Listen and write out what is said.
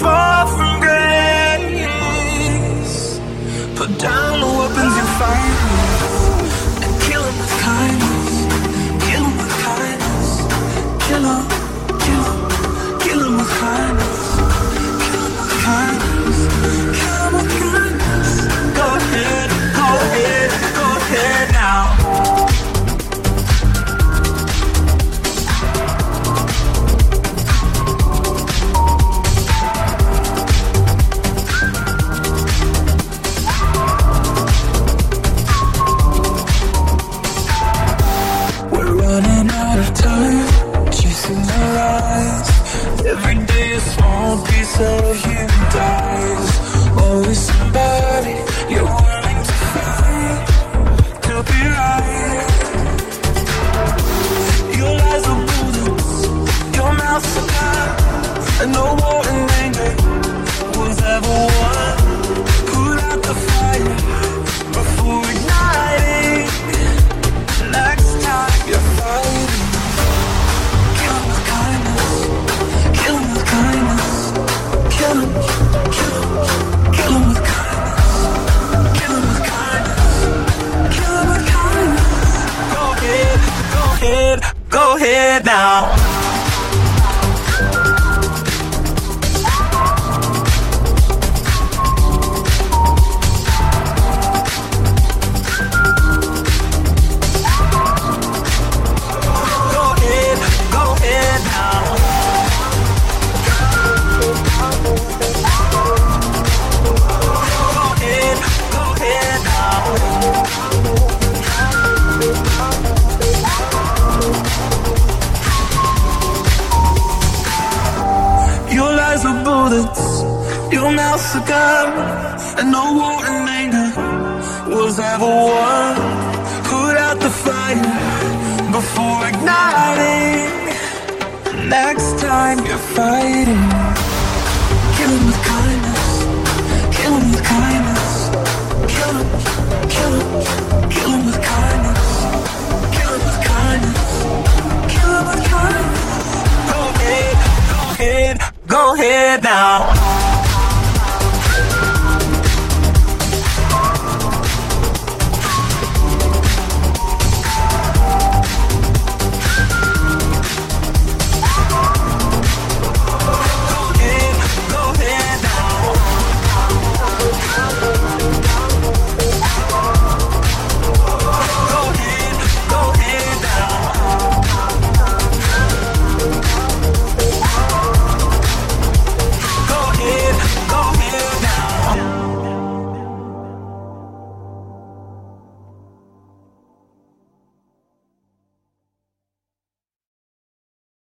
before. Every day is small piece of you hit now. Your mouth's a gun, and no war and anger was ever won. Put out the fire before igniting. Next time you're fighting, kill him with kindness, kill him with kindness, kill him, kill him, kill him with kindness, kill him with kindness, kill him with kindness. Go ahead, go ahead, go ahead now.